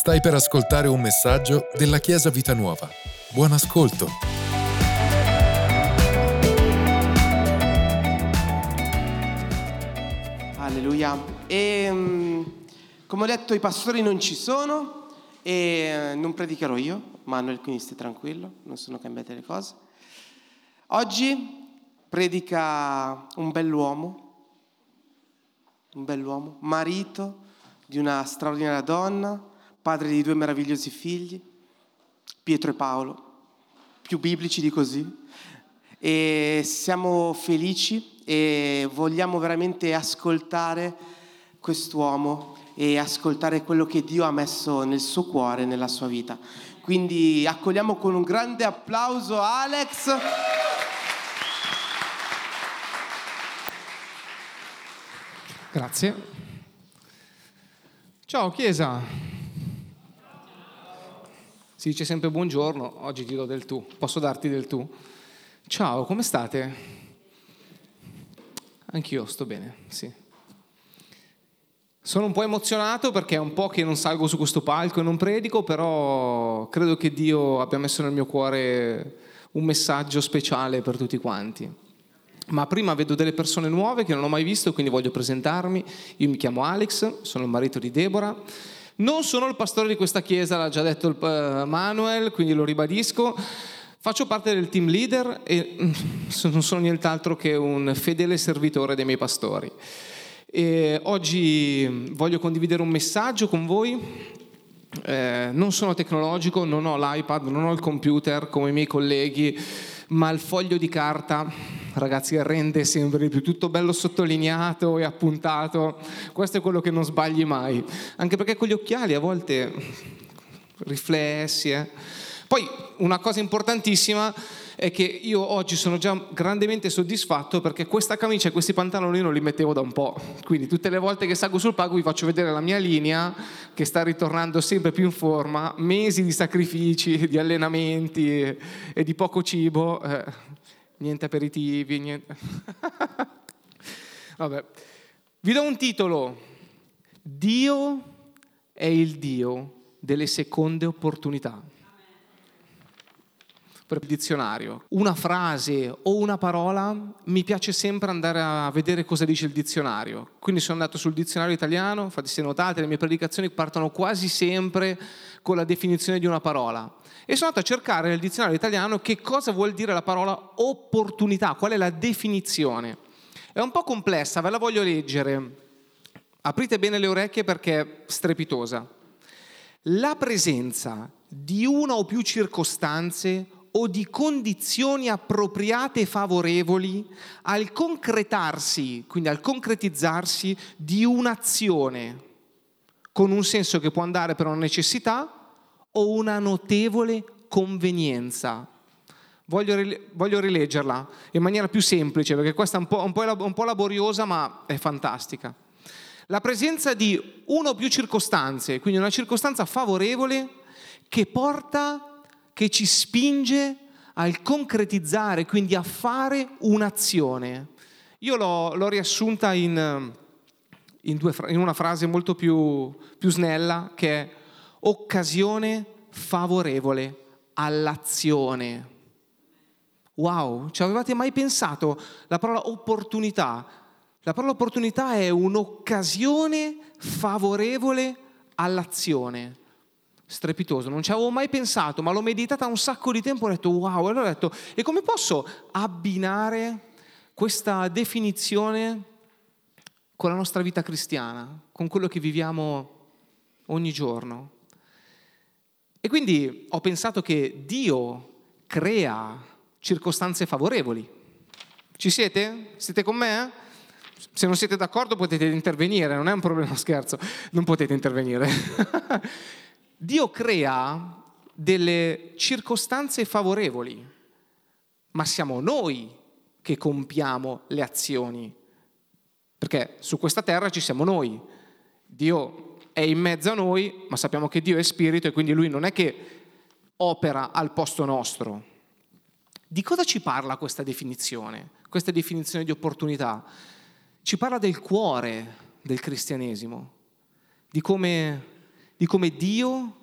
Stai per ascoltare un messaggio della Chiesa Vita Nuova. Buon ascolto. Alleluia. E mm, come ho detto, i pastori non ci sono e non predicherò io, Manuel, quindi stai tranquillo, non sono cambiate le cose. Oggi predica un bell'uomo, un bell'uomo, marito di una straordinaria donna, padre di due meravigliosi figli, Pietro e Paolo, più biblici di così. E siamo felici e vogliamo veramente ascoltare quest'uomo e ascoltare quello che Dio ha messo nel suo cuore, nella sua vita. Quindi accogliamo con un grande applauso Alex. Grazie. Ciao Chiesa. Si dice sempre buongiorno, oggi ti do del tu, posso darti del tu? Ciao, come state? Anch'io sto bene, sì. Sono un po' emozionato perché è un po' che non salgo su questo palco e non predico, però credo che Dio abbia messo nel mio cuore un messaggio speciale per tutti quanti. Ma prima vedo delle persone nuove che non ho mai visto, quindi voglio presentarmi. Io mi chiamo Alex, sono il marito di Deborah. Non sono il pastore di questa chiesa, l'ha già detto uh, Manuel, quindi lo ribadisco. Faccio parte del team leader e non sono nient'altro che un fedele servitore dei miei pastori. E oggi voglio condividere un messaggio con voi. Eh, non sono tecnologico, non ho l'iPad, non ho il computer come i miei colleghi, ma il foglio di carta, ragazzi, rende sempre di più, tutto bello sottolineato e appuntato. Questo è quello che non sbagli mai, anche perché con gli occhiali a volte riflessi. Eh. Poi una cosa importantissima è che io oggi sono già grandemente soddisfatto perché questa camicia e questi pantaloni non li mettevo da un po'. Quindi tutte le volte che salgo sul palco vi faccio vedere la mia linea che sta ritornando sempre più in forma, mesi di sacrifici, di allenamenti e di poco cibo, eh, niente aperitivi, niente... Vabbè. Vi do un titolo. Dio è il Dio delle seconde opportunità per il dizionario. Una frase o una parola, mi piace sempre andare a vedere cosa dice il dizionario. Quindi sono andato sul dizionario italiano, infatti se notate le mie predicazioni partono quasi sempre con la definizione di una parola. E sono andato a cercare nel dizionario italiano che cosa vuol dire la parola opportunità, qual è la definizione. È un po' complessa, ve la voglio leggere. Aprite bene le orecchie perché è strepitosa. La presenza di una o più circostanze o di condizioni appropriate e favorevoli al concretarsi, quindi al concretizzarsi di un'azione, con un senso che può andare per una necessità o una notevole convenienza. Voglio, voglio rileggerla in maniera più semplice, perché questa è un po', un, po', un po' laboriosa, ma è fantastica. La presenza di una o più circostanze, quindi una circostanza favorevole che porta che ci spinge al concretizzare, quindi a fare un'azione. Io l'ho, l'ho riassunta in, in, due, in, una frase molto più, più snella che è occasione favorevole all'azione. Wow, ci avevate mai pensato? La parola opportunità. La parola opportunità è un'occasione favorevole all'azione strepitoso, non ci avevo mai pensato, ma l'ho meditata un sacco di tempo ho detto wow, e allora ho detto e come posso abbinare questa definizione con la nostra vita cristiana, con quello che viviamo ogni giorno? E quindi ho pensato che Dio crea circostanze favorevoli. Ci siete? Siete con me? Se non siete d'accordo potete intervenire, non è un problema scherzo, non potete intervenire. Dio crea delle circostanze favorevoli, ma siamo noi che compiamo le azioni, perché su questa terra ci siamo noi. Dio è in mezzo a noi, ma sappiamo che Dio è spirito e quindi lui non è che opera al posto nostro. Di cosa ci parla questa definizione, questa definizione di opportunità? Ci parla del cuore del cristianesimo, di come di come Dio,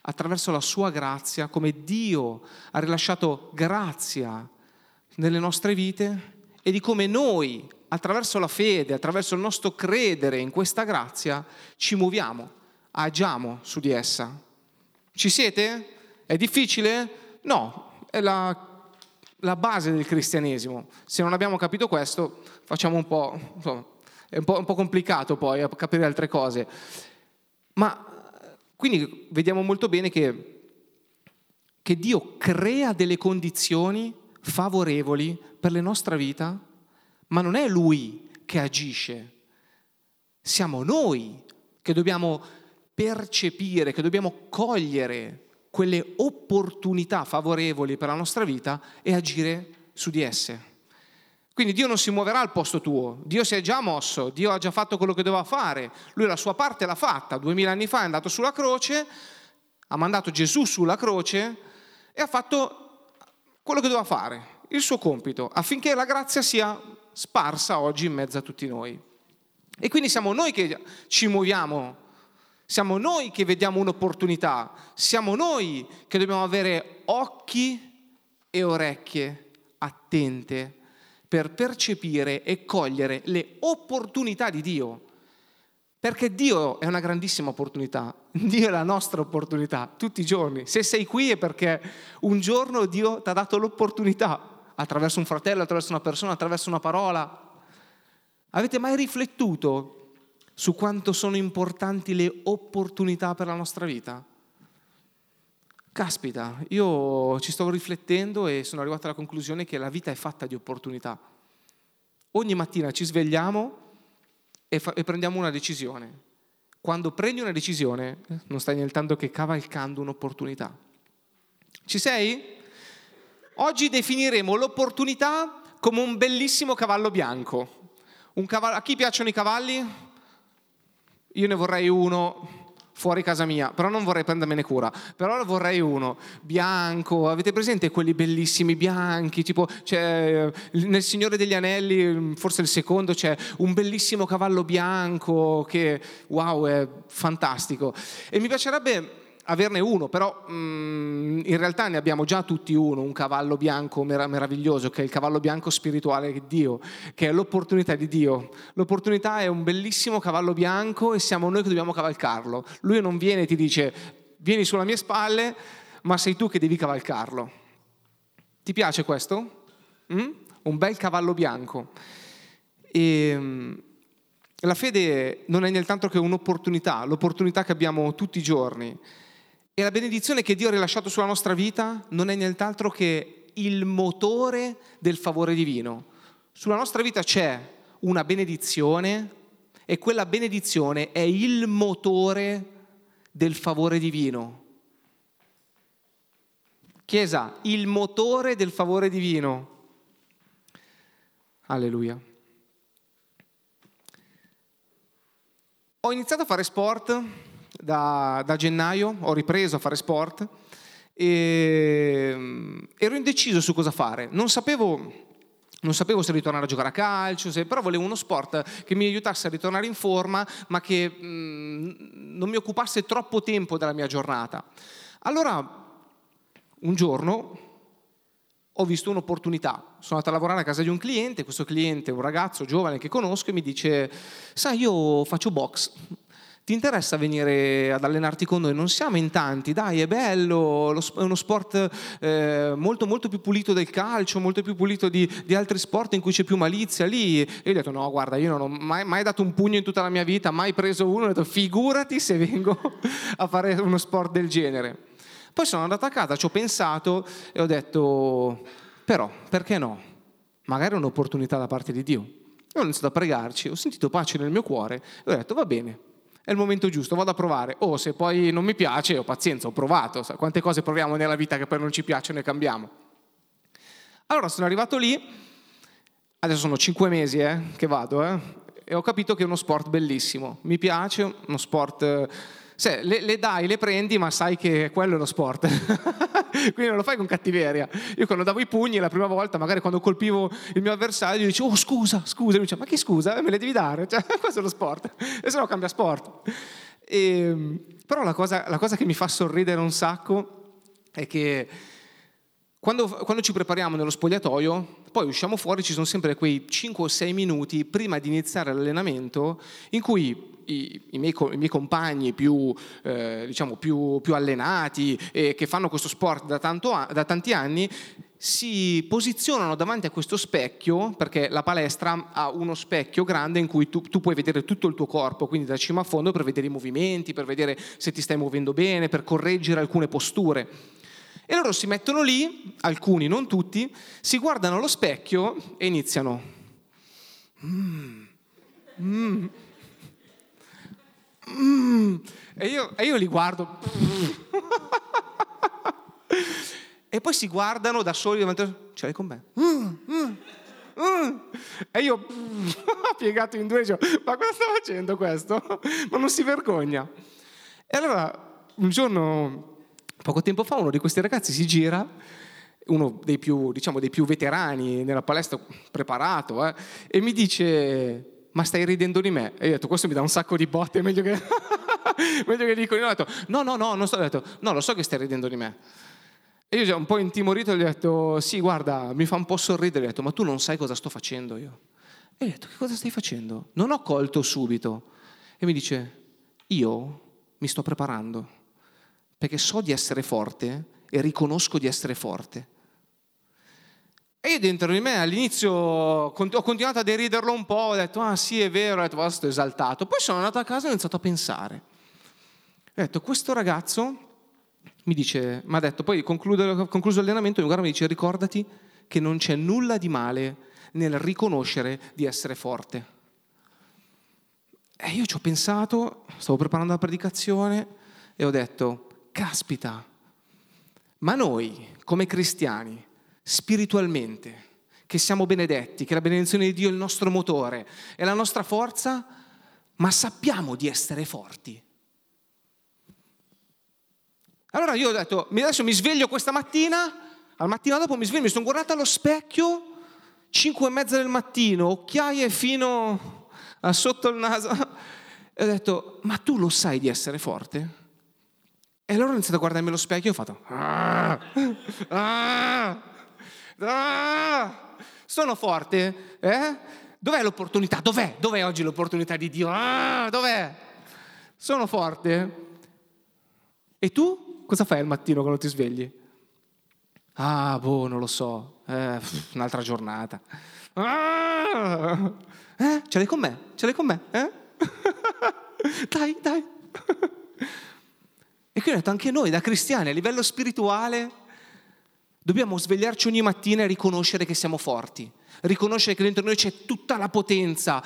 attraverso la sua grazia, come Dio ha rilasciato grazia nelle nostre vite e di come noi, attraverso la fede, attraverso il nostro credere in questa grazia, ci muoviamo, agiamo su di essa. Ci siete? È difficile? No, è la la base del cristianesimo. Se non abbiamo capito questo, facciamo un po', insomma, è un po', un po', complicato poi capire altre cose. Ma quindi vediamo molto bene che, che Dio crea delle condizioni favorevoli per la nostra vita, ma non è Lui che agisce, siamo noi che dobbiamo percepire, che dobbiamo cogliere quelle opportunità favorevoli per la nostra vita e agire su di esse. Quindi Dio non si muoverà al posto tuo, Dio si è già mosso, Dio ha già fatto quello che doveva fare, lui la sua parte l'ha fatta, duemila anni fa è andato sulla croce, ha mandato Gesù sulla croce e ha fatto quello che doveva fare, il suo compito, affinché la grazia sia sparsa oggi in mezzo a tutti noi. E quindi siamo noi che ci muoviamo siamo noi che vediamo un'opportunità, siamo noi che dobbiamo avere occhi e orecchie attente per percepire e cogliere le opportunità di Dio. Perché Dio è una grandissima opportunità, Dio è la nostra opportunità tutti i giorni. Se sei qui è perché un giorno Dio ti ha dato l'opportunità, attraverso un fratello, attraverso una persona, attraverso una parola. Avete mai riflettuto su quanto sono importanti le opportunità per la nostra vita? Caspita, io ci sto riflettendo e sono arrivato alla conclusione che la vita è fatta di opportunità. Ogni mattina ci svegliamo e, fa- e prendiamo una decisione. Quando prendi una decisione non stai nient'altro che cavalcando un'opportunità. Ci sei? Oggi definiremo l'opportunità come un bellissimo cavallo bianco. Cavallo, a chi piacciono i cavalli? Io ne vorrei uno fuori casa mia, però non vorrei prendermene cura, però vorrei uno bianco, avete presente quelli bellissimi bianchi, tipo c'è, nel Signore degli Anelli, forse il secondo, c'è un bellissimo cavallo bianco che wow, è fantastico. E mi piacerebbe averne uno, però mm, in realtà ne abbiamo già tutti uno, un cavallo bianco meraviglioso, che è il cavallo bianco spirituale di Dio, che è l'opportunità di Dio. L'opportunità è un bellissimo cavallo bianco e siamo noi che dobbiamo cavalcarlo. Lui non viene e ti dice, vieni sulle mie spalle, ma sei tu che devi cavalcarlo. Ti piace questo? Mm? Un bel cavallo bianco. E, mm, la fede non è nient'altro che un'opportunità, l'opportunità che abbiamo tutti i giorni e la benedizione che Dio ha rilasciato sulla nostra vita non è nient'altro che il motore del favore divino. Sulla nostra vita c'è una benedizione e quella benedizione è il motore del favore divino. Chiesa, il motore del favore divino. Alleluia. Ho iniziato a fare sport da, da gennaio, ho ripreso a fare sport e mm, ero indeciso su cosa fare. Non sapevo, non sapevo se ritornare a giocare a calcio, se, però volevo uno sport che mi aiutasse a ritornare in forma, ma che mh, mm, non mi occupasse troppo tempo della mia giornata. Allora, un giorno ho visto un'opportunità. Sono andato a lavorare a casa di un cliente, questo cliente un ragazzo giovane che conosco e mi dice, sai, io faccio box, ti interessa venire ad allenarti con noi? Non siamo in tanti, dai, è bello, è uno sport eh, molto, molto più pulito del calcio, molto più pulito di, di, altri sport in cui c'è più malizia lì. E io ho detto, no, guarda, io non ho mai, mai dato un pugno in tutta la mia vita, mai preso uno, ho detto, figurati se vengo a fare uno sport del genere. Poi sono andato a casa, ci ho pensato e ho detto, però, perché no? Magari è un'opportunità da parte di Dio. E ho iniziato a pregarci, ho sentito pace nel mio cuore e ho detto, va bene, è il momento giusto, vado a provare. O oh, se poi non mi piace, ho pazienza, ho provato. Quante cose proviamo nella vita che poi non ci piacciono e cambiamo. Allora sono arrivato lì, adesso sono cinque mesi eh, che vado, eh, e ho capito che è uno sport bellissimo. Mi piace, uno sport... Eh, se, le, le, dai, le prendi, ma sai che quello è lo sport. Quindi non lo fai con cattiveria. Io quando davo i pugni la prima volta, magari quando colpivo il mio avversario, gli dicevo, oh scusa, scusa. E lui dice, ma che scusa? Me le devi dare? Cioè, questo è lo sport. E se no cambia sport. E, però la cosa, la cosa che mi fa sorridere un sacco è che quando, quando, ci prepariamo nello spogliatoio, poi usciamo fuori, ci sono sempre quei 5 o 6 minuti prima di iniziare l'allenamento in cui i, i, miei, i miei, compagni più, eh, diciamo, più, più allenati e che fanno questo sport da, tanto, da tanti anni si posizionano davanti a questo specchio, perché la palestra ha uno specchio grande in cui tu, tu, puoi vedere tutto il tuo corpo, quindi da cima a fondo per vedere i movimenti, per vedere se ti stai muovendo bene, per correggere alcune posture. E loro si mettono lì, alcuni, non tutti, si guardano allo specchio e iniziano. Mm, mm, mm. E, io, e io li guardo. e poi si guardano da soli ce l'hai con me? E io piegato in due dicevo, ma cosa sta facendo questo? Ma non si vergogna. E allora un giorno Poco tempo fa uno di questi ragazzi si gira, uno dei più, diciamo, dei più veterani nella palestra, preparato, eh, e mi dice, ma stai ridendo di me? E io ho detto, questo mi dà un sacco di botte, meglio che, meglio che dico. Io ho detto, no, no, no, non sto, detto, no, lo so che stai ridendo di me. E io un po' intimorito gli ho detto, sì, guarda, mi fa un po' sorridere, gli ho detto, ma tu non sai cosa sto facendo io. E gli ho detto, che cosa stai facendo? Non ho colto subito. E mi dice, io mi sto preparando perché so di essere forte e riconosco di essere forte. E io dentro di me all'inizio ho continuato a deriderlo un po', ho detto, ah sì è vero, ho detto, oh, sto esaltato. Poi sono andato a casa e ho iniziato a pensare. Ho detto, questo ragazzo mi dice, mi ha detto, poi concluso l'allenamento, mi guarda e mi dice, ricordati che non c'è nulla di male nel riconoscere di essere forte. E io ci ho pensato, stavo preparando la predicazione e ho detto, caspita, ma noi come cristiani, spiritualmente, che siamo benedetti, che la benedizione di Dio è il nostro motore, è la nostra forza, ma sappiamo di essere forti. Allora io ho detto, adesso mi sveglio questa mattina, al mattino dopo mi sveglio, mi sono guardato allo specchio, 5 e mezza del mattino, occhiaie fino a sotto il naso, e ho detto, ma tu lo sai di essere forte? E allora ho iniziato a guardarmi allo specchio e ho fatto... Ah, ah, ah, sono forte? Eh? Dov'è l'opportunità? Dov'è? Dov'è oggi l'opportunità di Dio? Ah, dov'è? Sono forte? E tu cosa fai al mattino quando ti svegli? Ah, boh, non lo so. Eh, un'altra giornata. Ah, eh? Ce l'hai con me? Ce l'hai con me? Eh? dai, dai. E quindi ho detto anche noi da cristiani a livello spirituale dobbiamo svegliarci ogni mattina e riconoscere che siamo forti, riconoscere che dentro noi c'è tutta la potenza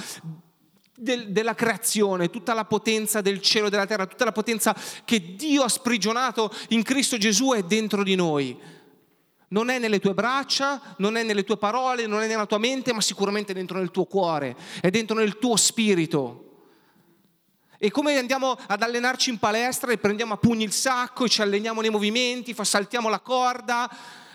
del, della creazione, tutta la potenza del cielo e della terra, tutta la potenza che Dio ha sprigionato in Cristo Gesù è dentro di noi. Non è nelle tue braccia, non è nelle tue parole, non è nella tua mente, ma sicuramente dentro nel tuo cuore, è dentro nel tuo spirito. E come andiamo ad allenarci in palestra e prendiamo a pugni il sacco e ci alleniamo nei movimenti, saltiamo la corda,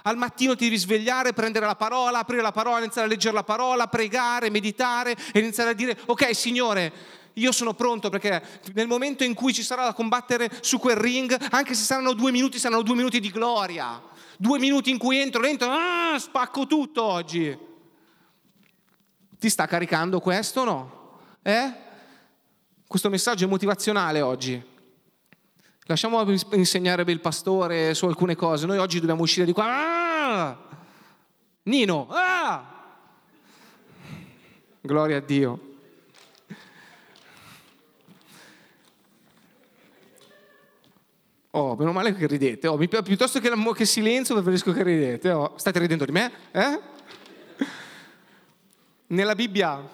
al mattino ti devi svegliare, prendere la parola, aprire la parola, iniziare a leggere la parola, pregare, meditare e iniziare a dire ok Signore, io sono pronto perché nel momento in cui ci sarà da combattere su quel ring, anche se saranno due minuti, saranno due minuti di gloria, due minuti in cui entro, entro, ah, spacco tutto oggi. Ti sta caricando questo o no? Eh? Questo messaggio è motivazionale oggi. Lasciamo insegnare il pastore su alcune cose. Noi oggi dobbiamo uscire di qua. Ah! Nino, ah! Gloria a Dio. Oh, meno male che ridete. Oh, piuttosto che, che, silenzio, preferisco che ridete. Oh, state ridendo di me? Eh? Nella Bibbia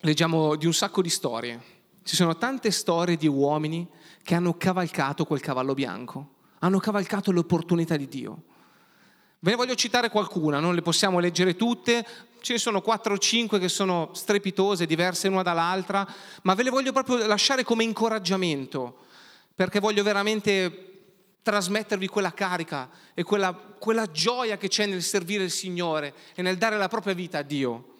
leggiamo di un sacco di storie ci sono tante storie di uomini che hanno cavalcato quel cavallo bianco, hanno cavalcato l'opportunità di Dio. Ve ne voglio citare qualcuna, non le possiamo leggere tutte, ce ne sono 4 o 5 che sono strepitose, diverse l'una dall'altra, ma ve le voglio proprio lasciare come incoraggiamento, perché voglio veramente trasmettervi quella carica e quella, quella gioia che c'è nel servire il Signore e nel dare la propria vita a Dio.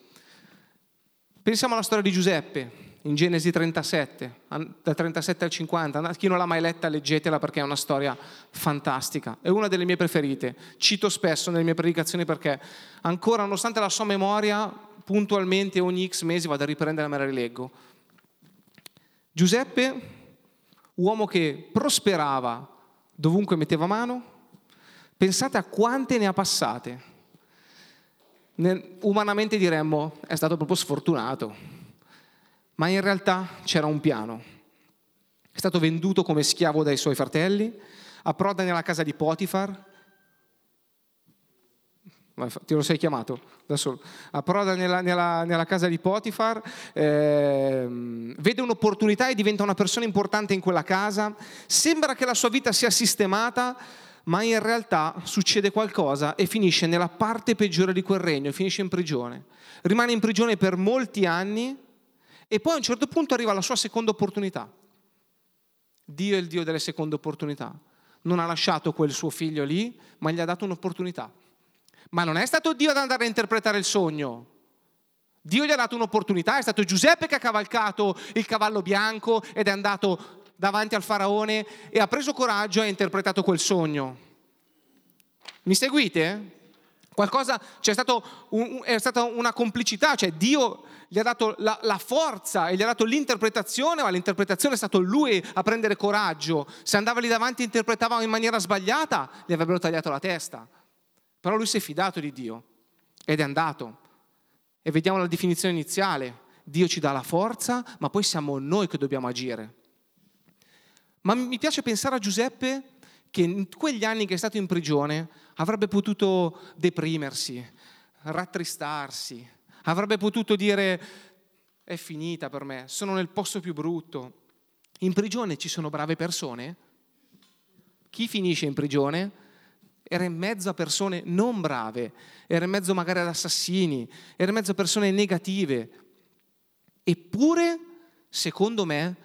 Pensiamo alla storia di Giuseppe. In Genesi 37, dal 37 al 50. Chi non l'ha mai letta, leggetela perché è una storia fantastica. È una delle mie preferite. Cito spesso nelle mie predicazioni perché ancora, nonostante la sua memoria, puntualmente ogni X mesi vado a riprendere e me la rileggo. Giuseppe, uomo che prosperava dovunque metteva mano, pensate a quante ne ha passate. Umanamente diremmo è stato proprio sfortunato ma in realtà c'era un piano. È stato venduto come schiavo dai suoi fratelli, approda nella casa di Potifar, ti lo sei chiamato da solo, approda nella, nella, nella casa di Potifar, eh, vede un'opportunità e diventa una persona importante in quella casa, sembra che la sua vita sia sistemata, ma in realtà succede qualcosa e finisce nella parte peggiore di quel regno, finisce in prigione. Rimane in prigione per molti anni e poi a un certo punto arriva la sua seconda opportunità. Dio è il Dio delle seconde opportunità. Non ha lasciato quel suo figlio lì, ma gli ha dato un'opportunità. Ma non è stato Dio ad andare a interpretare il sogno. Dio gli ha dato un'opportunità, è stato Giuseppe che ha cavalcato il cavallo bianco ed è andato davanti al faraone e ha preso coraggio e ha interpretato quel sogno. Mi seguite? Qualcosa, c'è stato un, è stata una complicità, cioè Dio gli ha dato la, la, forza e gli ha dato l'interpretazione, ma l'interpretazione è stato lui a prendere coraggio. Se andava lì davanti e interpretava in maniera sbagliata, gli avrebbero tagliato la testa. Però lui si è fidato di Dio ed è andato. E vediamo la definizione iniziale. Dio ci dà la forza, ma poi siamo noi che dobbiamo agire. Ma mi piace pensare a Giuseppe che in quegli anni che è stato in prigione avrebbe potuto deprimersi, rattristarsi, Avrebbe potuto dire è finita per me, sono nel posto più brutto. In prigione ci sono brave persone? Chi finisce in prigione? Era in mezzo a persone non brave, era in mezzo magari ad assassini, era in mezzo a persone negative. Eppure, secondo me,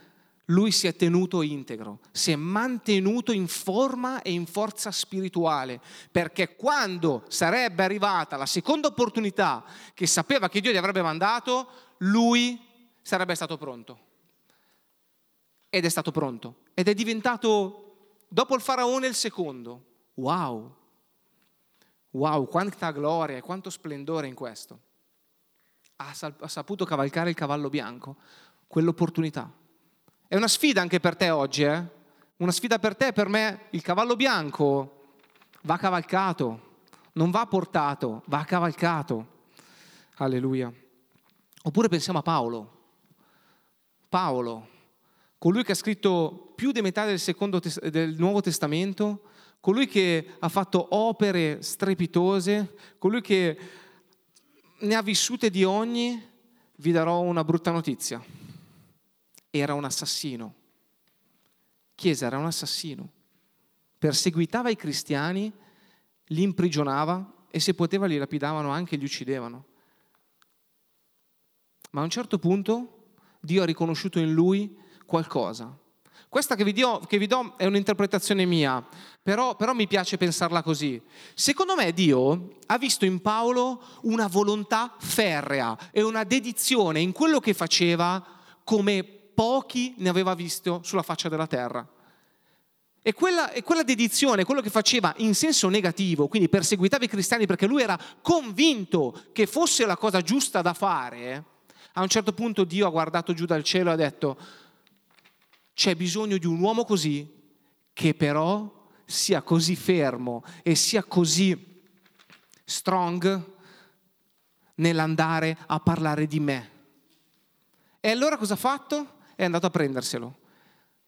lui si è tenuto integro, si è mantenuto in forma e in forza spirituale, perché quando sarebbe arrivata la seconda opportunità che sapeva che Dio gli avrebbe mandato, lui sarebbe stato pronto. Ed è stato pronto. Ed è diventato, dopo il faraone, il secondo. Wow! Wow, quanta gloria e quanto splendore in questo. Ha, saputo cavalcare il cavallo bianco, quell'opportunità è una sfida anche per te oggi, eh? Una sfida per te, per me, il cavallo bianco va cavalcato, non va portato, va cavalcato. Alleluia. Oppure pensiamo a Paolo. Paolo, colui che ha scritto più di metà del, tes- del Nuovo Testamento, colui che ha fatto opere strepitose, colui che ne ha vissute di ogni, vi darò una brutta notizia era un assassino. Chiesa era un assassino. Perseguitava i cristiani, li imprigionava e se poteva li lapidavano anche li uccidevano. Ma a un certo punto Dio ha riconosciuto in lui qualcosa. Questa che vi, do, che vi do è un'interpretazione mia, però, però mi piace pensarla così. Secondo me Dio ha visto in Paolo una volontà ferrea e una dedizione in quello che faceva come pochi ne aveva visto sulla faccia della terra. E quella, e quella, dedizione, quello che faceva in senso negativo, quindi perseguitava i cristiani perché lui era convinto che fosse la cosa giusta da fare, a un certo punto Dio ha guardato giù dal cielo e ha detto, c'è bisogno di un uomo così, che però sia così fermo e sia così strong nell'andare a parlare di me. E allora cosa ha fatto? È andato a prenderselo.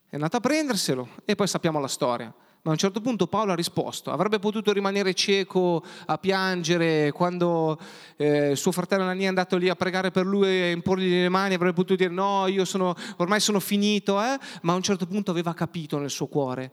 È andato a prenderselo e poi sappiamo la storia. Ma a un certo punto Paolo ha risposto, avrebbe potuto rimanere cieco a piangere quando eh, suo fratello Anania è andato lì a pregare per lui e imporgli le mani, avrebbe potuto dire no, io sono, ormai sono finito, eh? ma a un certo punto aveva capito nel suo cuore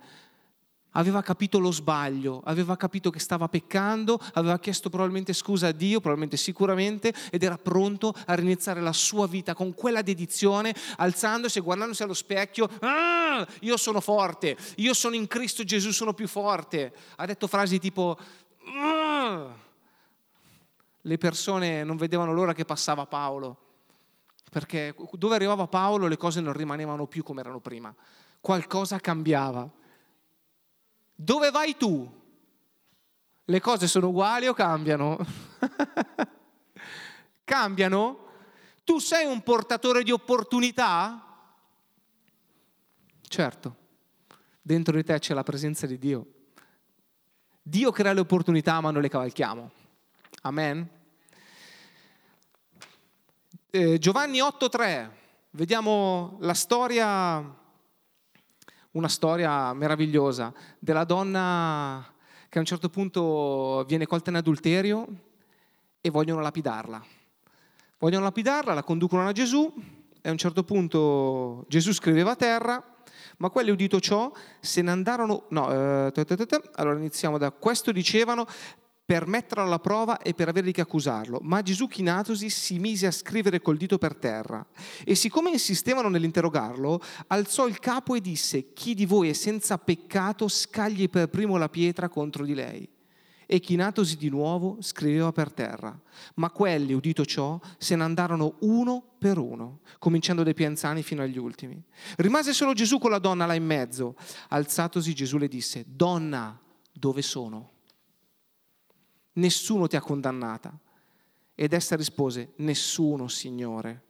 aveva capito lo sbaglio, aveva capito che stava peccando, aveva chiesto probabilmente scusa a Dio, probabilmente sicuramente, ed era pronto a riniziare la sua vita con quella dedizione, alzandosi e guardandosi allo specchio, ah, io sono forte, io sono in Cristo Gesù, sono più forte. Ha detto frasi tipo, ah. le persone non vedevano l'ora che passava Paolo perché dove arrivava Paolo le cose non rimanevano più come erano prima, qualcosa cambiava. Dove vai tu? Le cose sono uguali o cambiano? cambiano? Tu sei un portatore di opportunità? Certo, dentro di te c'è la presenza di Dio. Dio crea le opportunità ma non le cavalchiamo. Amen? Eh, Giovanni 8.3, vediamo la storia, una storia meravigliosa della donna che a un certo punto viene colta in adulterio e vogliono lapidarla. Vogliono lapidarla, la conducono a Gesù e a un certo punto Gesù scriveva a terra, ma quelli udito ciò se ne andarono... No, eh, allora iniziamo da questo dicevano, per metterlo alla prova e per averli che accusarlo. Ma Gesù chinatosi si mise a scrivere col dito per terra e siccome insistevano nell'interrogarlo, alzò il capo e disse, chi di voi è senza peccato scagli per primo la pietra contro di lei. E chinatosi di nuovo scriveva per terra. Ma quelli, udito ciò, se ne andarono uno per uno, cominciando dai più anziani fino agli ultimi. Rimase solo Gesù con la donna là in mezzo. Alzatosi Gesù le disse, donna, dove sono? Nessuno ti ha condannata. Ed essa rispose, nessuno, Signore.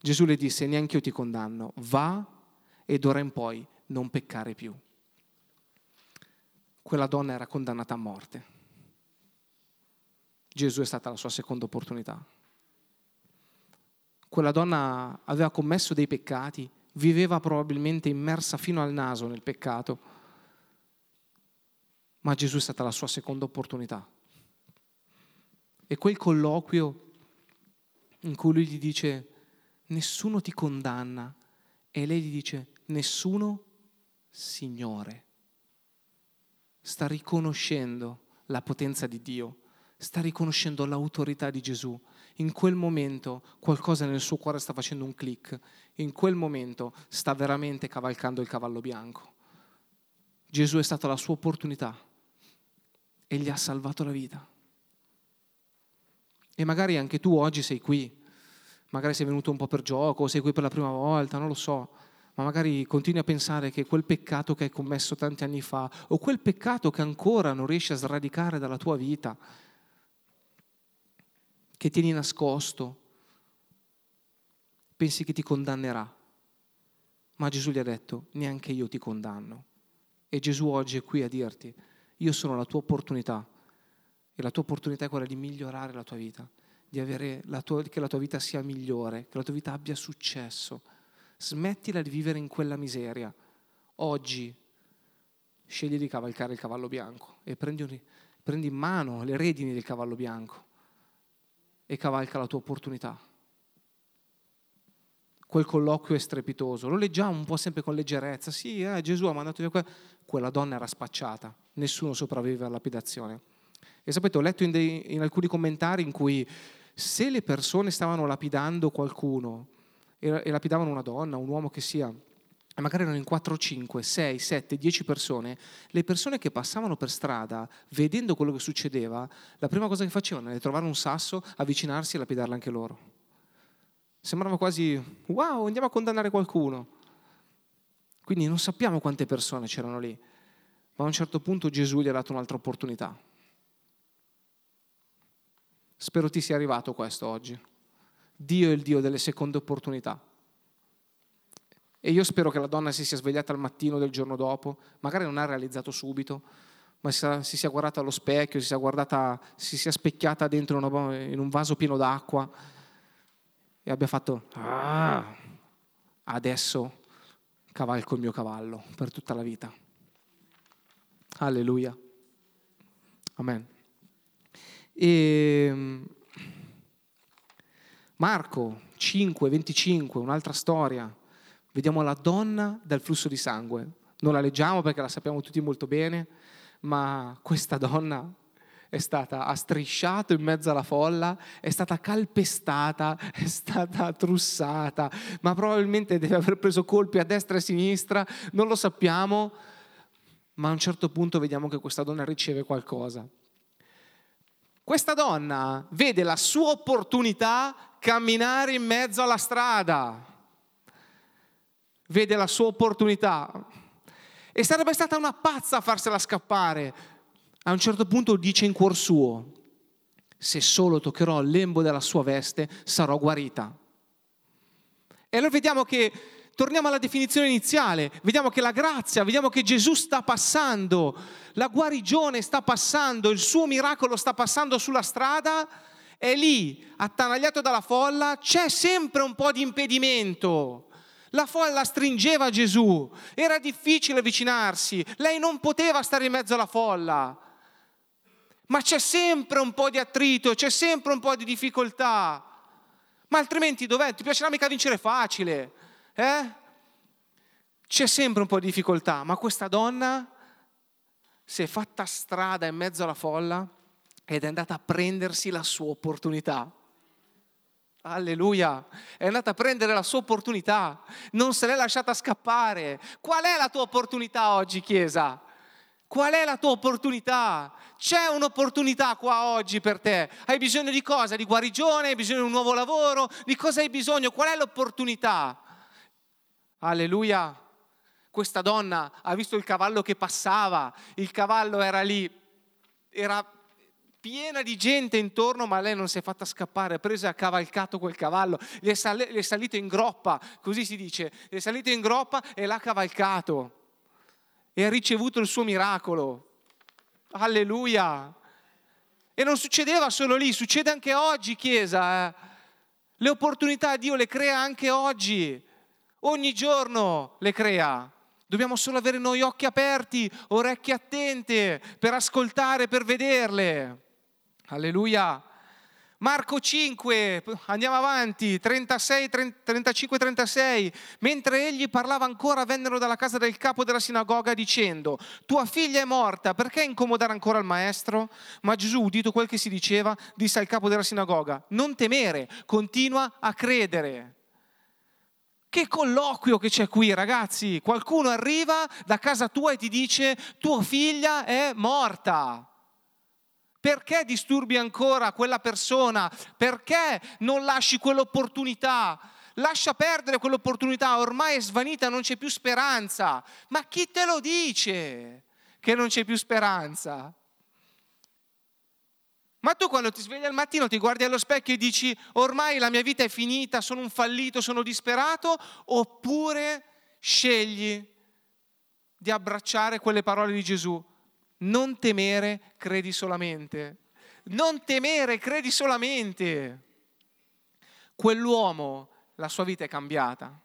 Gesù le disse, neanche io ti condanno, va e d'ora in poi non peccare più. Quella donna era condannata a morte. Gesù è stata la sua seconda opportunità. Quella donna aveva commesso dei peccati, viveva probabilmente immersa fino al naso nel peccato, ma Gesù è stata la sua seconda opportunità e quel colloquio in cui lui gli dice nessuno ti condanna e lei gli dice nessuno Signore. Sta riconoscendo la potenza di Dio, sta riconoscendo l'autorità di Gesù. In quel momento qualcosa nel suo cuore sta facendo un clic, in quel momento sta veramente cavalcando il cavallo bianco. Gesù è stata la sua opportunità e gli ha salvato la vita. E magari anche tu oggi sei qui, magari sei venuto un po' per gioco, sei qui per la prima volta, non lo so, ma magari continui a pensare che quel peccato che hai commesso tanti anni fa, o quel peccato che ancora non riesci a sradicare dalla tua vita, che tieni nascosto, pensi che ti condannerà. Ma Gesù gli ha detto, neanche io ti condanno. E Gesù oggi è qui a dirti, io sono la tua opportunità e la tua opportunità è quella di migliorare la tua vita, la tua, che la tua vita sia migliore, che la tua vita abbia successo. Smettila di vivere in quella miseria. Oggi scegli di cavalcare il cavallo bianco e prendi, prendi in mano le redini del cavallo bianco e cavalca la tua opportunità. Quel colloquio è strepitoso, lo leggiamo un po' sempre con leggerezza. Sì, eh, Gesù ha mandato via quella. Quella donna era spacciata, nessuno sopravvive alla lapidazione. E sapete, ho letto in, dei, in alcuni commentari in cui se le persone stavano lapidando qualcuno, e, e lapidavano una donna, un uomo che sia, e magari erano in 4, 5, 6, 7, 10 persone, le persone che passavano per strada, vedendo quello che succedeva, la prima cosa che facevano era trovare un sasso, avvicinarsi e lapidarla anche loro. Sembrava quasi, wow, andiamo a condannare qualcuno. Quindi non sappiamo quante persone c'erano lì, ma a un certo punto Gesù gli ha dato un'altra opportunità. Spero ti sia arrivato questo oggi. Dio è il Dio delle seconde opportunità. E io spero che la donna si sia svegliata al mattino del giorno dopo, magari non ha realizzato subito, ma si sia guardata allo specchio, si sia, guardata, si sia specchiata dentro in un vaso pieno d'acqua e abbia fatto, ah, adesso cavalco il mio cavallo per tutta la vita. Alleluia. Amen. E ehm, Marco 5, 25, un'altra storia. Vediamo la donna del flusso di sangue. Non la leggiamo perché la sappiamo tutti molto bene, ma questa donna è stata ha strisciato in mezzo alla folla, è stata calpestata, è stata trussata, ma probabilmente deve aver preso colpi a destra e a sinistra, non lo sappiamo, ma a un certo punto vediamo che questa donna riceve qualcosa. Questa donna vede la sua opportunità camminare in mezzo alla strada. Vede la sua opportunità. E sarebbe stata una pazza a farsela scappare. A un certo punto dice in cuor suo, se solo toccherò il lembo della sua veste sarò guarita. E allora vediamo che torniamo alla definizione iniziale, vediamo che la grazia, vediamo che Gesù sta passando, la guarigione sta passando, il suo miracolo sta passando sulla strada, è lì, attanagliato dalla folla, c'è sempre un po' di impedimento. La folla stringeva Gesù, era difficile avvicinarsi, lei non poteva stare in mezzo alla folla ma c'è sempre un po' di attrito, c'è sempre un po' di difficoltà. Ma altrimenti dov'è? Ti piacerà mica vincere facile, eh? C'è sempre un po' di difficoltà, ma questa donna si è fatta strada in mezzo alla folla ed è andata a prendersi la sua opportunità. Alleluia, è andata a prendere la sua opportunità, non se l'è lasciata scappare. Qual è la tua opportunità oggi, Chiesa? Qual è la tua opportunità? C'è un'opportunità qua oggi per te. Hai bisogno di cosa? Di guarigione? Hai bisogno di un nuovo lavoro? Di cosa hai bisogno? Qual è l'opportunità? Alleluia. Questa donna ha visto il cavallo che passava, il cavallo era lì, era piena di gente intorno, ma lei non si è fatta scappare, ha preso e ha cavalcato quel cavallo, gli è, sal- gli è salito in groppa, così si dice, gli è salito in groppa e l'ha cavalcato e ha ricevuto il suo miracolo. Alleluia. E non succedeva solo lì, succede anche oggi, Chiesa. Eh. Le opportunità Dio le crea anche oggi. Ogni giorno le crea. Dobbiamo solo avere noi occhi aperti, orecchie attente per ascoltare, per vederle. Alleluia. Marco 5, andiamo avanti, 36, 35, 36. Mentre egli parlava ancora, vennero dalla casa del capo della sinagoga dicendo, tua figlia è morta, perché incomodare ancora il maestro? Ma Gesù, udito quel che si diceva, disse al capo della sinagoga, non temere, continua a credere. Che colloquio che c'è qui, ragazzi. Qualcuno arriva da casa tua e ti dice, tua figlia è morta. Perché disturbi ancora quella persona? Perché non lasci quell'opportunità? Lascia perdere quell'opportunità, ormai è svanita, non c'è più speranza. Ma chi te lo dice che non c'è più speranza? Ma tu quando ti svegli al mattino ti guardi allo specchio e dici ormai la mia vita è finita, sono un fallito, sono disperato, oppure scegli di abbracciare quelle parole di Gesù non temere, credi solamente. Non temere, credi solamente. Quell'uomo, la sua vita è cambiata.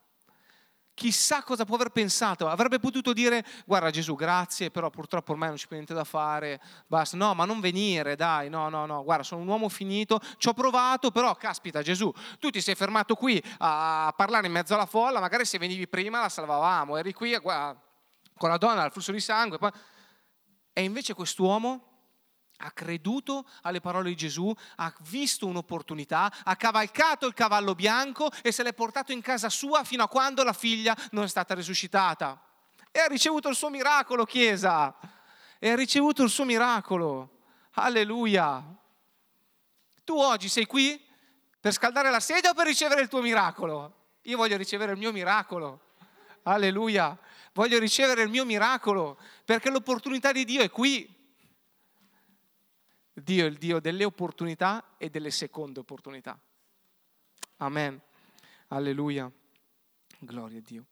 Chissà cosa può aver pensato, avrebbe potuto dire guarda Gesù grazie però purtroppo ormai non c'è più niente da fare, basta, no ma non venire dai, no no no, guarda sono un uomo finito, ci ho provato però caspita Gesù, tu ti sei fermato qui a parlare in mezzo alla folla, magari se venivi prima la salvavamo, eri qui guarda, con la donna al flusso di sangue, poi e invece quest'uomo ha creduto alle parole di Gesù, ha visto un'opportunità, ha cavalcato il cavallo bianco e se l'è portato in casa sua fino a quando la figlia non è stata risuscitata. E ha ricevuto il suo miracolo, Chiesa. E ha ricevuto il suo miracolo. Alleluia. Tu oggi sei qui per scaldare la sedia o per ricevere il tuo miracolo? Io voglio ricevere il mio miracolo. Alleluia voglio ricevere il mio miracolo, perché l'opportunità di Dio è qui. Dio è il Dio delle opportunità e delle seconde opportunità. Amen. Alleluia. Gloria a Dio.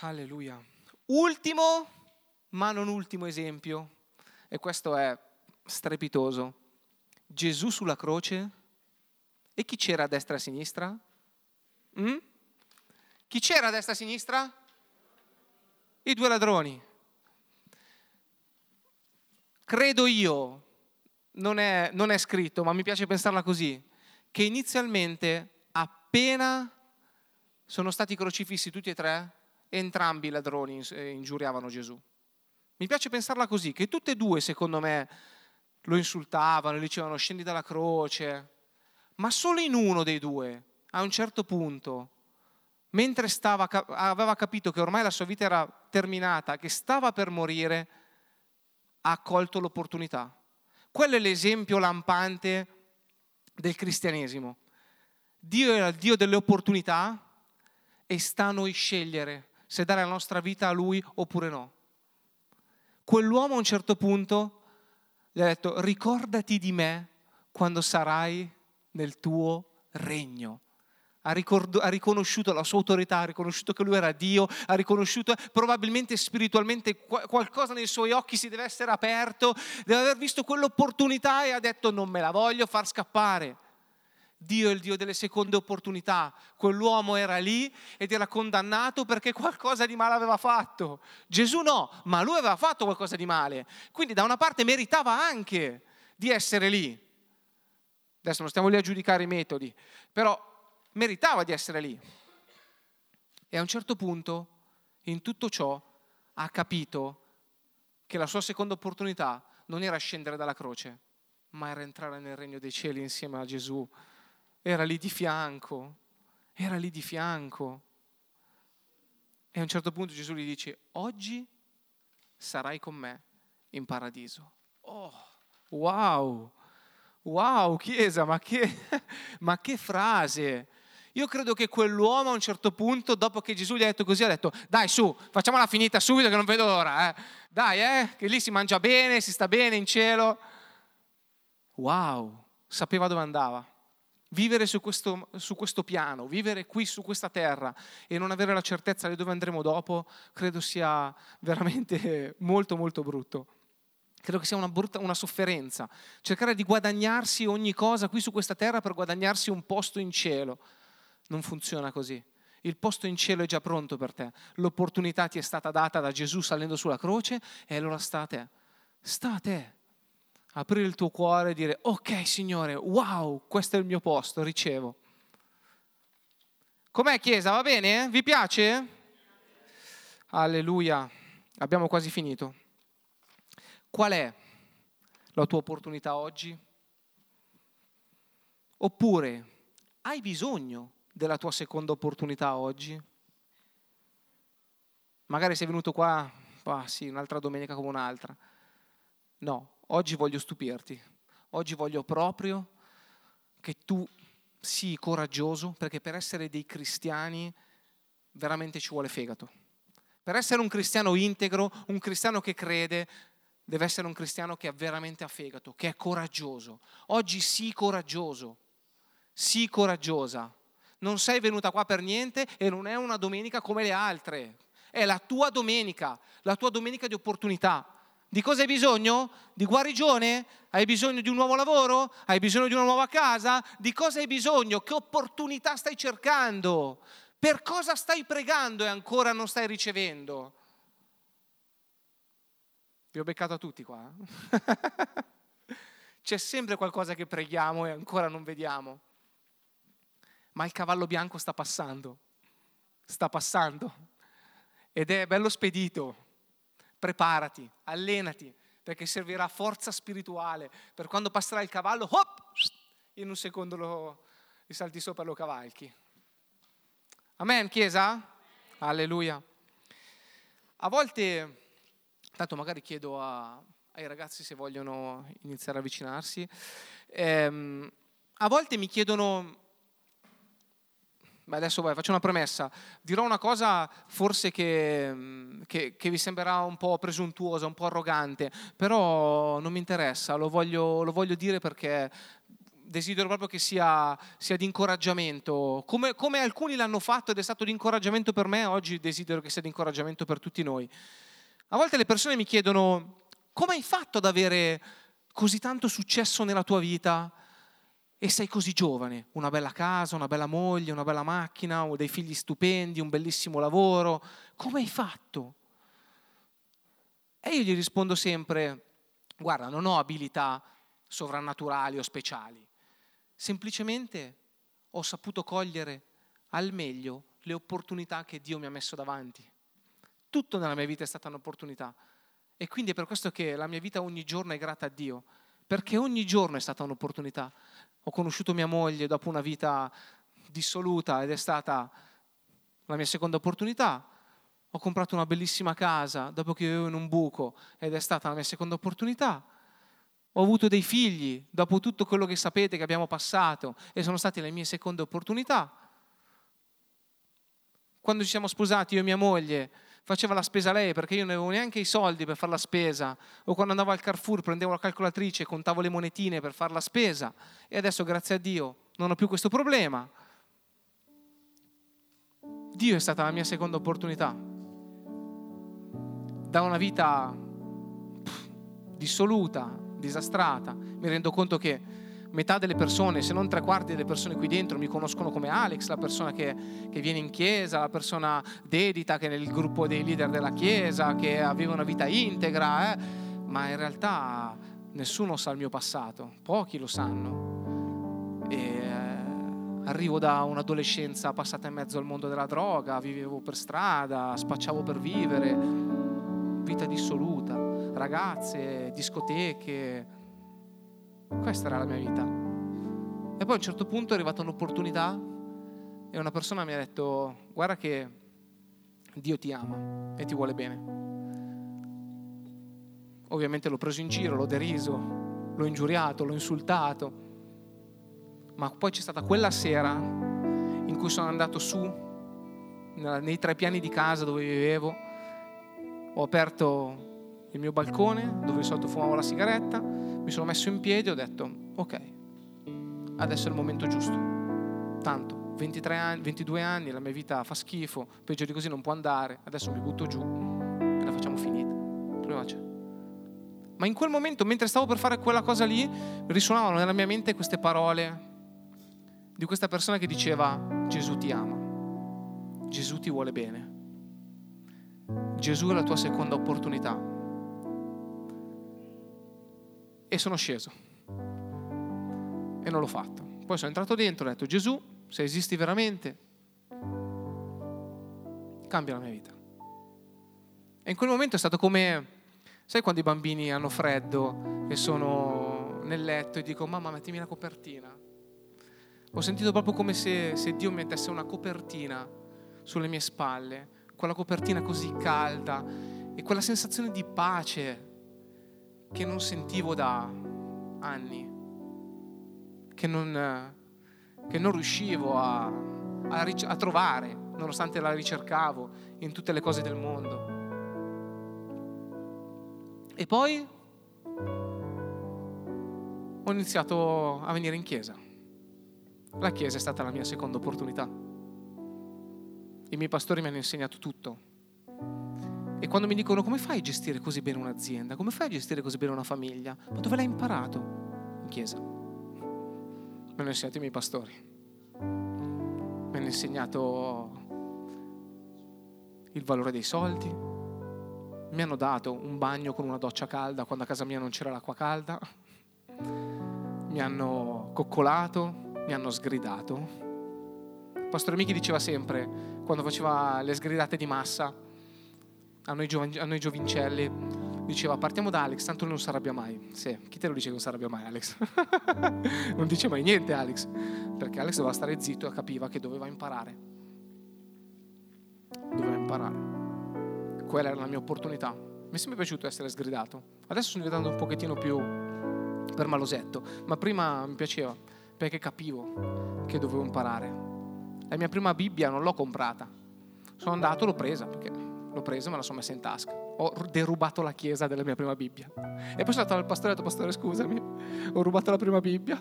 Alleluia. Ultimo, ma non ultimo esempio, e questo è strepitoso. Gesù sulla croce e chi c'era a destra e a sinistra? Mm? Chi c'era a destra e a sinistra? i due ladroni. Credo io, non è, non è scritto, ma mi piace pensarla così, che inizialmente appena sono stati crocifissi tutti e tre, entrambi i ladroni eh, ingiuriavano Gesù. Mi piace pensarla così, che tutte e due, secondo me, lo insultavano, gli dicevano scendi dalla croce, ma solo in uno dei due, a un certo punto, mentre stava, aveva capito che ormai la sua vita era terminata, che stava per morire, ha colto l'opportunità. Quello è l'esempio lampante del cristianesimo. Dio è il Dio delle opportunità e sta a noi scegliere se dare la nostra vita a Lui oppure no. Quell'uomo a un certo punto gli ha detto ricordati di me quando sarai nel tuo regno. Ha, ricordo, ha, riconosciuto la sua autorità, ha riconosciuto che lui era Dio, ha riconosciuto probabilmente spiritualmente qualcosa nei suoi occhi si deve essere aperto, deve aver visto quell'opportunità e ha detto non me la voglio far scappare. Dio è il Dio delle seconde opportunità. Quell'uomo era lì ed era condannato perché qualcosa di male aveva fatto. Gesù no, ma lui aveva fatto qualcosa di male. Quindi da una parte meritava anche di essere lì. Adesso non stiamo lì a giudicare i metodi, però meritava di essere lì. E a un certo punto, in tutto ciò, ha capito che la sua seconda opportunità non era scendere dalla croce, ma era entrare nel regno dei cieli insieme a Gesù era lì di fianco, era lì di fianco. E a un certo punto Gesù gli dice, oggi sarai con me in paradiso. Oh, wow, wow, Chiesa, ma che, ma che frase! Io credo che quell'uomo a un certo punto, dopo che Gesù gli ha detto così, ha detto, dai su, facciamola finita subito che non vedo l'ora, eh. dai, eh, che lì si mangia bene, si sta bene in cielo. Wow, sapeva dove andava. Vivere su questo, su questo, piano, vivere qui su questa terra e non avere la certezza di dove andremo dopo, credo sia veramente molto molto brutto. Credo che sia una, brutta, una sofferenza. Cercare di guadagnarsi ogni cosa qui su questa terra per guadagnarsi un posto in cielo. Non funziona così. Il posto in cielo è già pronto per te. L'opportunità ti è stata data da Gesù salendo sulla croce e allora sta a te. Sta a te aprire il tuo cuore e dire, ok Signore, wow, questo è il mio posto, ricevo. Com'è Chiesa? Va bene? Vi piace? Alleluia, abbiamo quasi finito. Qual è la tua opportunità oggi? Oppure hai bisogno della tua seconda opportunità oggi? Magari sei venuto qua, ah sì, un'altra domenica come un'altra. No, oggi voglio stupirti, oggi voglio proprio che tu sii coraggioso, perché per essere dei cristiani veramente ci vuole fegato. Per essere un cristiano integro, un cristiano che crede, deve essere un cristiano che ha veramente a fegato, che è coraggioso. Oggi sii coraggioso, sii coraggiosa. Non sei venuta qua per niente e non è una domenica come le altre. È la tua domenica, la tua domenica di opportunità. Di cosa hai bisogno? Di guarigione? Hai bisogno di un nuovo lavoro? Hai bisogno di una nuova casa? Di cosa hai bisogno? Che opportunità stai cercando? Per cosa stai pregando e ancora non stai ricevendo? Vi ho beccato a tutti qua. Eh? C'è sempre qualcosa che preghiamo e ancora non vediamo. Ma il cavallo bianco sta passando. Sta passando. Ed è bello spedito preparati, allenati, perché servirà forza spirituale per quando passerà il cavallo, hop, in un secondo lo, li salti sopra e lo cavalchi. Amen, Chiesa? Alleluia. A volte, tanto magari chiedo a, ai ragazzi se vogliono iniziare a avvicinarsi, ehm, a volte mi chiedono Beh, adesso vai, faccio una premessa. Dirò una cosa forse che, mm, che, che, vi sembrerà un po' presuntuosa, un po' arrogante, però non mi interessa, lo voglio, lo voglio dire perché desidero proprio che sia, sia di incoraggiamento. Come, come, alcuni l'hanno fatto ed è stato di incoraggiamento per me, oggi desidero che sia di incoraggiamento per tutti noi. A volte le persone mi chiedono come hai fatto ad avere così tanto successo nella tua vita? E sei così giovane, una bella casa, una bella moglie, una bella macchina, dei figli stupendi, un bellissimo lavoro, come hai fatto? E io gli rispondo sempre, guarda, non ho abilità sovrannaturali o speciali, semplicemente ho saputo cogliere al meglio le opportunità che Dio mi ha messo davanti. Tutto nella mia vita è stata un'opportunità e quindi è per questo che la mia vita ogni giorno è grata a Dio, perché ogni giorno è stata un'opportunità. Ho conosciuto mia moglie dopo una vita dissoluta ed è stata la mia seconda opportunità. Ho comprato una bellissima casa dopo che vivevo in un buco ed è stata la mia seconda opportunità. ho avuto dei figli dopo tutto quello che sapete che abbiamo passato e sono state le mie seconde opportunità. Quando ci siamo sposati io e mia moglie faceva la spesa lei perché io non avevo neanche i soldi per fare la spesa o quando andavo al Carrefour prendevo la calcolatrice e contavo le monetine per fare la spesa e adesso grazie a Dio non ho più questo problema. Dio è stata la mia seconda opportunità. Da una vita dissoluta, disastrata, mi rendo conto che metà delle persone, se non tre quarti delle persone qui dentro mi conoscono come Alex, la persona che, che, viene in chiesa, la persona dedita che è nel gruppo dei leader della chiesa, che aveva una vita integra, eh? ma in realtà nessuno sa il mio passato, pochi lo sanno. E, eh, arrivo da un'adolescenza passata in mezzo al mondo della droga, vivevo per strada, spacciavo per vivere, vita dissoluta, ragazze, discoteche questa era la mia vita. E poi a un certo punto è arrivata un'opportunità e una persona mi ha detto, guarda che Dio ti ama e ti vuole bene. Ovviamente l'ho preso in giro, l'ho deriso, l'ho ingiuriato, l'ho insultato, ma poi c'è stata quella sera in cui sono andato su, nei tre piani di casa dove vivevo, ho aperto il mio balcone dove di solito fumavo la sigaretta, mi sono messo in piedi e ho detto ok, adesso è il momento giusto. Tanto, 23 anni, 22 anni, la mia vita fa schifo, peggio di così non può andare, adesso mi butto giù e la facciamo finita. Ma in quel momento, mentre stavo per fare quella cosa lì, risuonavano nella mia mente queste parole di questa persona che diceva Gesù ti ama, Gesù ti vuole bene, Gesù è la tua seconda opportunità e sono sceso. E non l'ho fatto. Poi sono entrato dentro e ho detto Gesù, se esisti veramente, cambia la mia vita. E in quel momento è stato come, sai quando i bambini hanno freddo e sono nel letto e dico mamma mettimi la copertina. Ho sentito proprio come se, se Dio mettesse una copertina sulle mie spalle, quella copertina così calda e quella sensazione di pace che non sentivo da anni, che non, che non riuscivo a, a, a trovare, nonostante la ricercavo in tutte le cose del mondo. E poi ho iniziato a venire in chiesa. La chiesa è stata la mia seconda opportunità. I miei pastori mi hanno insegnato tutto e quando mi dicono come fai a gestire così bene un'azienda, come fai a gestire così bene una famiglia, ma dove l'hai imparato? In chiesa. Mi hanno insegnato i miei pastori. Mi hanno insegnato il valore dei soldi. Mi hanno dato un bagno con una doccia calda quando a casa mia non c'era l'acqua calda. Mi hanno coccolato, mi hanno sgridato. Il pastore Michi diceva sempre, quando faceva le sgridate di massa, a noi, giovani, a noi giovincelli, diceva partiamo da Alex, tanto lui non si mai. Sì, chi te lo dice che non si mai Alex? non dice mai niente Alex, perché Alex doveva stare zitto e capiva che doveva imparare. Doveva imparare. Quella era la mia opportunità. Mi è sempre piaciuto essere sgridato. Adesso sono diventato un pochettino più per malosetto, ma prima mi piaceva perché capivo che dovevo imparare. La mia prima Bibbia non l'ho comprata. Sono andato, l'ho presa perché l'ho presa e me la sono messa in tasca. Ho derubato la chiesa della mia prima Bibbia. E poi sono stato dal pastore e ho detto, pastore scusami, ho rubato la prima Bibbia.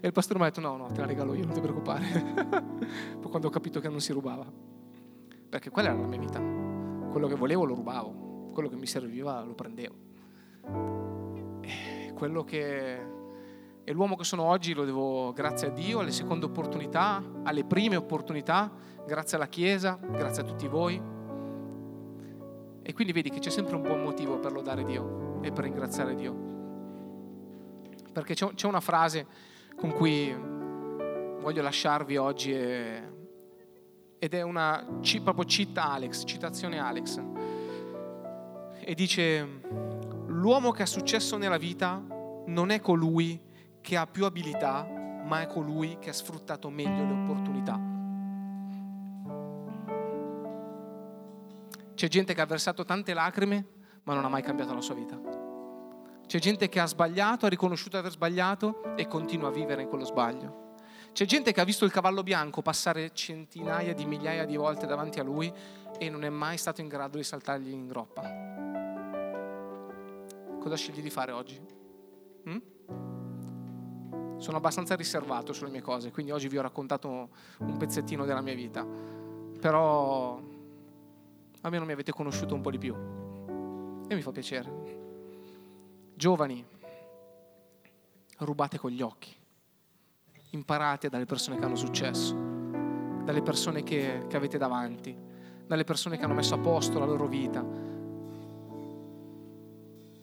E il pastore mi ha detto, no, no, te la regalo io, non ti preoccupare. poi quando ho capito che non si rubava. Perché quella era la mia vita. Quello che volevo lo rubavo, quello che mi serviva lo prendevo. E quello che... E l'uomo che sono oggi lo devo grazie a Dio, alle seconde opportunità, alle prime opportunità, grazie alla Chiesa, grazie a tutti voi e quindi vedi che c'è sempre un buon motivo per lodare Dio e per ringraziare Dio. Perché c'è una frase con cui voglio lasciarvi oggi e, ed è una proprio cita Alex, citazione Alex. E dice, l'uomo che ha successo nella vita non è colui che ha più abilità, ma è colui che ha sfruttato meglio le opportunità. C'è gente che ha versato tante lacrime, ma non ha mai cambiato la sua vita. C'è gente che ha sbagliato, ha riconosciuto di aver sbagliato e continua a vivere in quello sbaglio. C'è gente che ha visto il cavallo bianco passare centinaia di migliaia di volte davanti a lui e non è mai stato in grado di saltargli in groppa. Cosa scegli di fare oggi? Mm? Sono abbastanza riservato sulle mie cose, quindi oggi vi ho raccontato un pezzettino della mia vita, però almeno mi avete conosciuto un po' di più e mi fa piacere. Giovani, rubate con gli occhi, imparate dalle persone che hanno successo, dalle persone che, che avete davanti, dalle persone che hanno messo a posto la loro vita,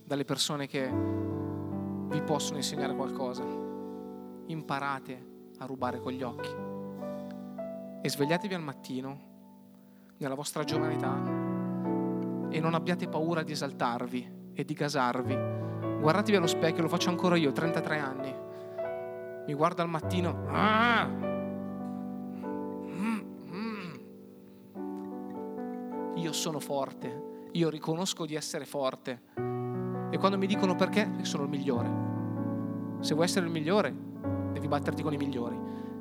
dalle persone che vi possono insegnare qualcosa imparate a rubare con gli occhi. E svegliatevi al mattino, nella vostra giovanità, e non abbiate paura di esaltarvi e di gasarvi. Guardatevi allo specchio, lo faccio ancora io, 33 anni. Mi guardo al mattino. Ah! Mm, mm. Io sono forte, io riconosco di essere forte. E quando mi dicono perché, sono il migliore. Se vuoi essere il migliore, devi batterti con i migliori.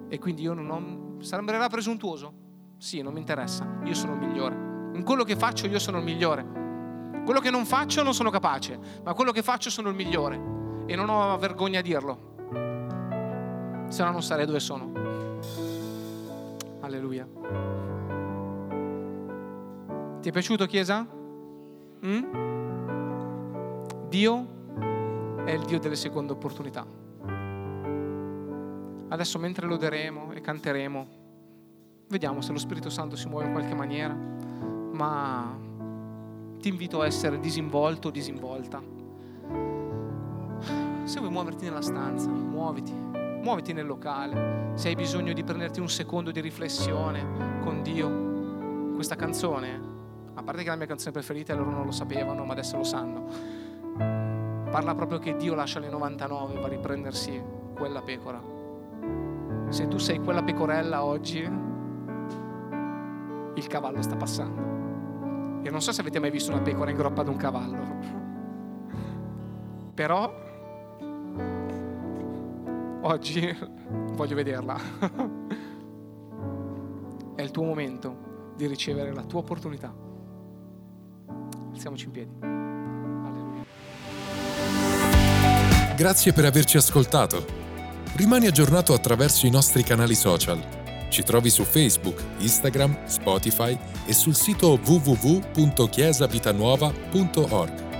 E quindi io non ho... Sembrerà presuntuoso? Sì, non mi interessa. Io sono il migliore. In quello che faccio io sono il migliore. Quello che non faccio non sono capace, ma quello che faccio sono il migliore. E non ho vergogna a dirlo. Se no non sarei dove sono. Alleluia. Ti è piaciuto Chiesa? Mm? Dio è il Dio delle seconde opportunità. Adesso mentre loderemo e canteremo, vediamo se lo Spirito Santo si muove in qualche maniera, ma ti invito a essere disinvolto o disinvolta. Se vuoi muoverti nella stanza, muoviti, muoviti nel locale. Se hai bisogno di prenderti un secondo di riflessione con Dio, questa canzone, a parte che è la mia canzone preferita loro non lo sapevano, ma adesso lo sanno, parla proprio che Dio lascia le 99 e va a riprendersi quella pecora se tu sei quella pecorella oggi, il cavallo sta passando. E non so se avete mai visto una pecora in groppa ad un cavallo. Però oggi voglio vederla. È il tuo momento di ricevere la tua opportunità. Alziamoci in piedi. Grazie per averci ascoltato. Rimani aggiornato attraverso i nostri canali social. Ci trovi su Facebook, Instagram, Spotify e sul sito www.chiesavitanuova.org.